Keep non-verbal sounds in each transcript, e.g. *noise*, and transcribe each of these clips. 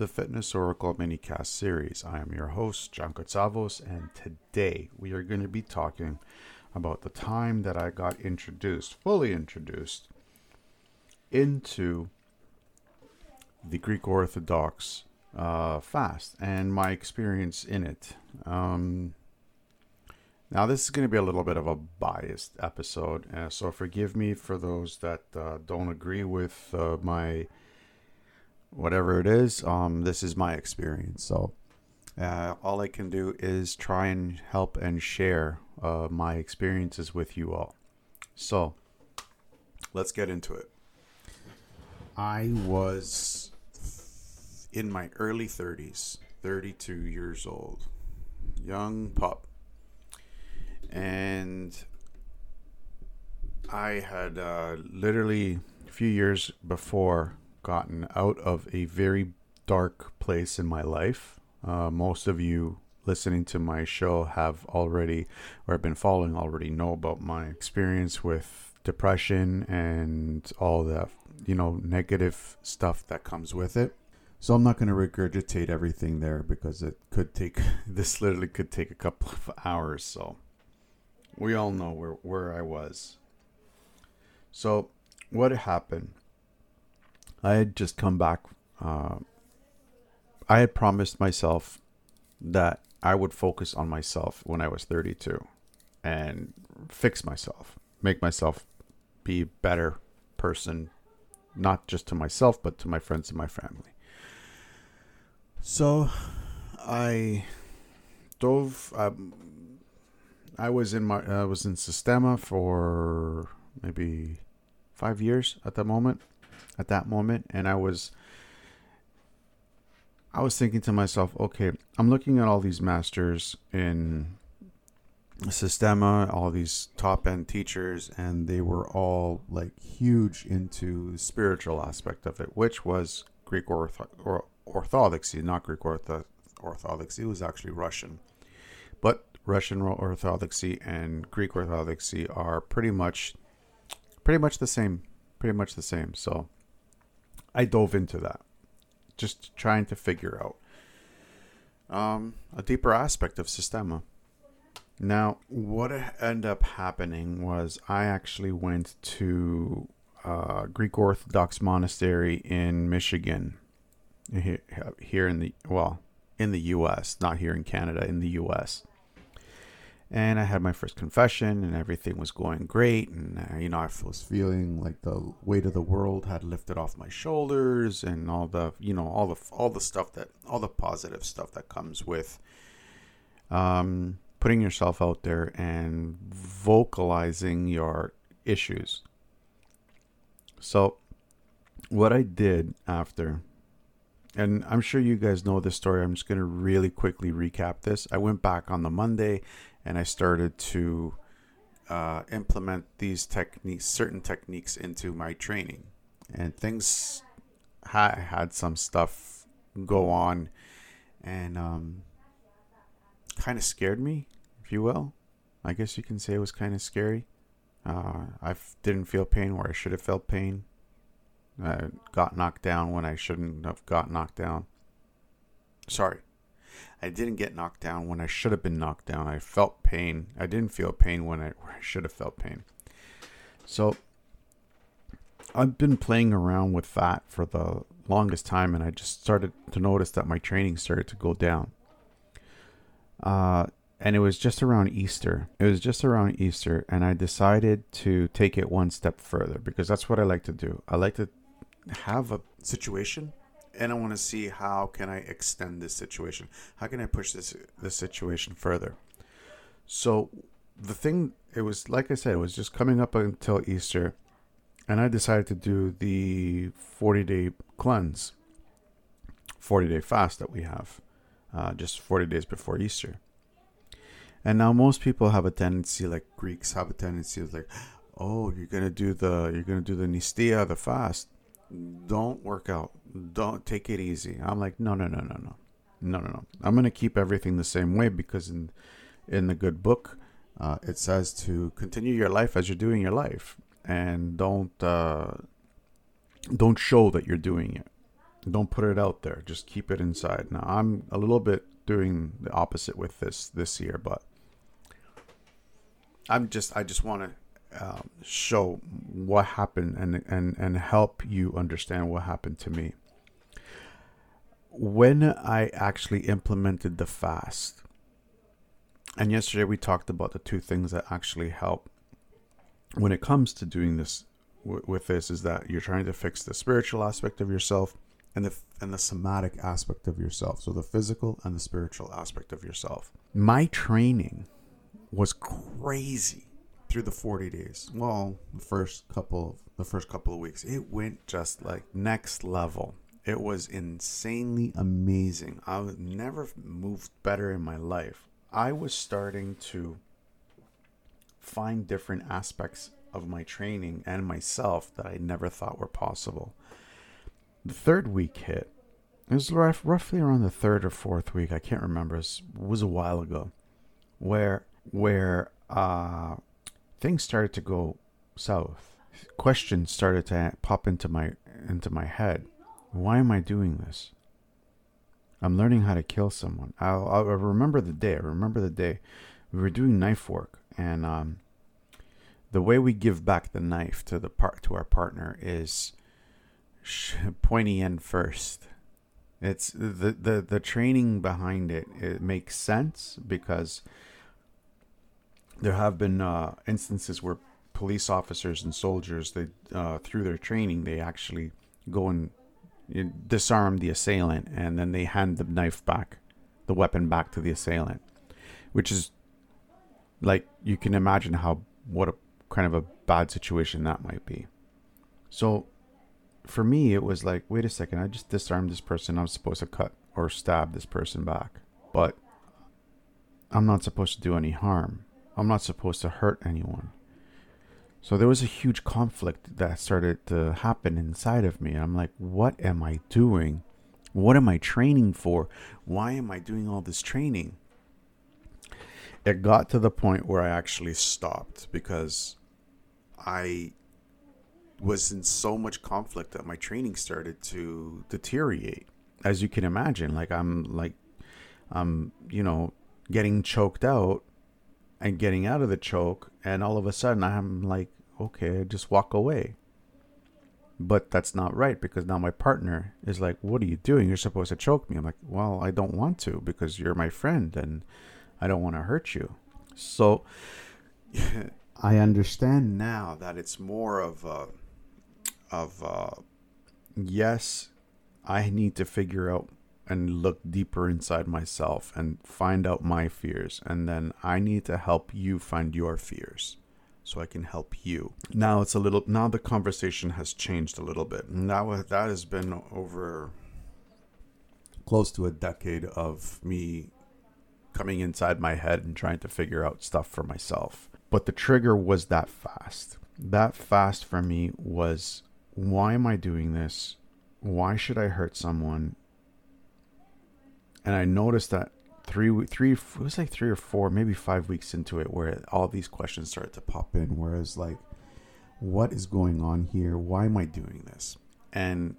the Fitness Oracle minicast series. I am your host, John Kotsavos, and today we are going to be talking about the time that I got introduced, fully introduced, into the Greek Orthodox uh, fast and my experience in it. Um, now, this is going to be a little bit of a biased episode, uh, so forgive me for those that uh, don't agree with uh, my whatever it is. Um, this is my experience, so uh, all I can do is try and help and share uh, my experiences with you all. So, let's get into it. I was in my early 30s, 32 years old, young pup and I had uh, literally a few years before gotten out of a very dark place in my life. Uh, most of you listening to my show have already, or have been following already, know about my experience with depression and all the, you know, negative stuff that comes with it. So I'm not going to regurgitate everything there because it could take, *laughs* this literally could take a couple of hours. So we all know where, where I was. So, what happened? I had just come back. Uh, I had promised myself that I would focus on myself when I was 32 and fix myself, make myself be a better person, not just to myself, but to my friends and my family. So I dove. Um, I was in my I was in Systema for maybe five years at the moment, at that moment, and I was I was thinking to myself, okay, I'm looking at all these masters in Systema, all these top end teachers, and they were all like huge into the spiritual aspect of it, which was Greek ortho- or Orthodoxy, not Greek ortho- Orthodoxy. It was actually Russian, but Russian Orthodoxy and Greek Orthodoxy are pretty much pretty much the same, pretty much the same. So I dove into that, just trying to figure out um, a deeper aspect of Systema. Now, what ended up happening was I actually went to a Greek Orthodox monastery in Michigan, here in the well, in the U.S., not here in Canada, in the U.S and I had my first confession, and everything was going great. And uh, you know, I was feeling like the weight of the world had lifted off my shoulders, and all the you know all the all the stuff that all the positive stuff that comes with um, putting yourself out there and vocalizing your issues. So, what I did after and I'm sure you guys know this story. I'm just going to really quickly recap this. I went back on the Monday and I started to uh, implement these techniques, certain techniques, into my training, and things ha- had some stuff go on, and um, kind of scared me, if you will. I guess you can say it was kind of scary. Uh, I didn't feel pain where I should have felt pain. I got knocked down when I shouldn't have got knocked down. Sorry, I didn't get knocked down when I should have been knocked down. I felt pain. I didn't feel pain when I, I should have felt pain. So I've been playing around with that for the longest time, and I just started to notice that my training started to go down. Uh, and it was just around Easter. It was just around Easter, and I decided to take it one step further because that's what I like to do. I like to have a situation and I want to see how can I extend this situation? How can I push this this situation further? So the thing it was like I said, it was just coming up until Easter, and I decided to do the 40 day cleanse, 40 day fast that we have, uh, just 40 days before Easter. And now most people have a tendency, like Greeks have a tendency, of like, oh, you're gonna do the you're gonna do the nistia, the fast. Don't work out don't take it easy. I'm like, no, no, no, no, no, no, no, no. I'm gonna keep everything the same way because in in the good book, uh, it says to continue your life as you're doing your life, and don't uh, don't show that you're doing it. Don't put it out there. Just keep it inside. Now I'm a little bit doing the opposite with this this year, but I'm just I just want to um, show what happened and and and help you understand what happened to me when I actually implemented the fast. And yesterday we talked about the two things that actually help when it comes to doing this w- with this is that you're trying to fix the spiritual aspect of yourself and the and the somatic aspect of yourself. So the physical and the spiritual aspect of yourself. My training was crazy through the 40 days. Well, the first couple of, the first couple of weeks. It went just like next level. It was insanely amazing. I was never moved better in my life. I was starting to find different aspects of my training and myself that I never thought were possible. The third week hit. It was roughly around the third or fourth week. I can't remember. It was a while ago, where where uh, things started to go south. Questions started to pop into my into my head. Why am I doing this? I'm learning how to kill someone. I'll, I'll remember the day. I remember the day we were doing knife work, and um, the way we give back the knife to the part to our partner is pointy end first. It's the, the the training behind it. It makes sense because there have been uh, instances where police officers and soldiers they uh, through their training they actually go and disarm the assailant and then they hand the knife back, the weapon back to the assailant, which is like you can imagine how what a kind of a bad situation that might be. So for me, it was like, wait a second, I just disarmed this person. I'm supposed to cut or stab this person back, but I'm not supposed to do any harm. I'm not supposed to hurt anyone. So there was a huge conflict that started to happen inside of me. I'm like, what am I doing? What am I training for? Why am I doing all this training? It got to the point where I actually stopped because I was in so much conflict that my training started to deteriorate. As you can imagine, like I'm like I'm, you know, getting choked out and getting out of the choke and all of a sudden I'm like, okay, just walk away. But that's not right because now my partner is like, What are you doing? You're supposed to choke me. I'm like, Well, I don't want to because you're my friend and I don't want to hurt you. So *laughs* I understand now that it's more of a, of a, yes, I need to figure out and look deeper inside myself and find out my fears. And then I need to help you find your fears so I can help you. Now it's a little, now the conversation has changed a little bit. Now that has been over close to a decade of me coming inside my head and trying to figure out stuff for myself. But the trigger was that fast. That fast for me was why am I doing this? Why should I hurt someone? And I noticed that three, three, it was like three or four, maybe five weeks into it, where all these questions started to pop in. Whereas, like, what is going on here? Why am I doing this? And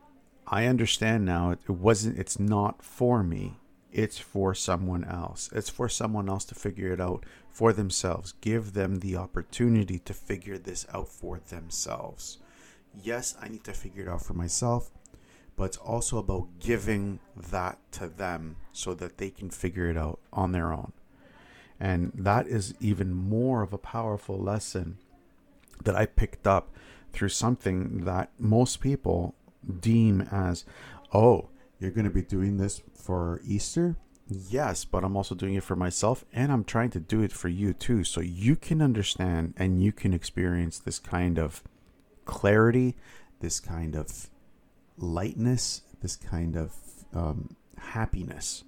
I understand now. It wasn't. It's not for me it's for someone else. It's for someone else to figure it out for themselves. Give them the opportunity to figure this out for themselves. Yes, I need to figure it out for myself, but it's also about giving that to them so that they can figure it out on their own. And that is even more of a powerful lesson that I picked up through something that most people deem as, oh, you're going to be doing this for Easter? Yes, but I'm also doing it for myself and I'm trying to do it for you too. So you can understand and you can experience this kind of clarity, this kind of lightness, this kind of um, happiness.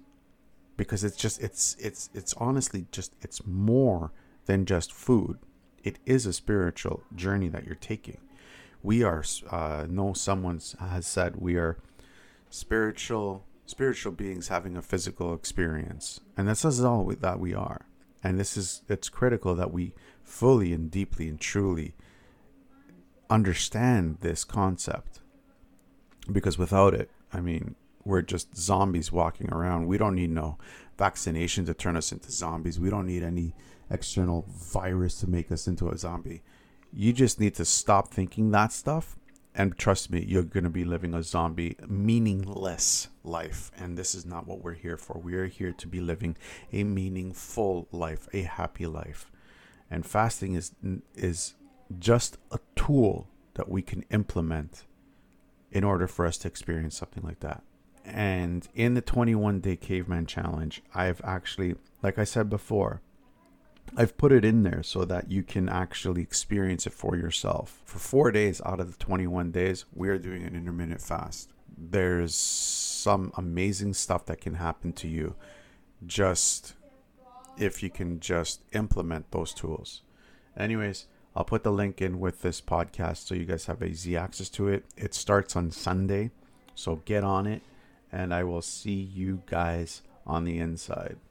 Because it's just, it's, it's, it's honestly just, it's more than just food. It is a spiritual journey that you're taking. We are, uh, know someone has said we are spiritual spiritual beings having a physical experience and this is all that we are and this is it's critical that we fully and deeply and truly understand this concept because without it I mean, we're just zombies walking around. We don't need no vaccination to turn us into zombies. We don't need any external virus to make us into a zombie. You just need to stop thinking that stuff. And trust me, you're going to be living a zombie, meaningless life. And this is not what we're here for. We are here to be living a meaningful life, a happy life. And fasting is, is just a tool that we can implement in order for us to experience something like that. And in the 21 day caveman challenge, I've actually, like I said before, I've put it in there so that you can actually experience it for yourself. For four days out of the 21 days, we're doing an intermittent fast. There's some amazing stuff that can happen to you just if you can just implement those tools. Anyways, I'll put the link in with this podcast so you guys have easy access to it. It starts on Sunday, so get on it, and I will see you guys on the inside.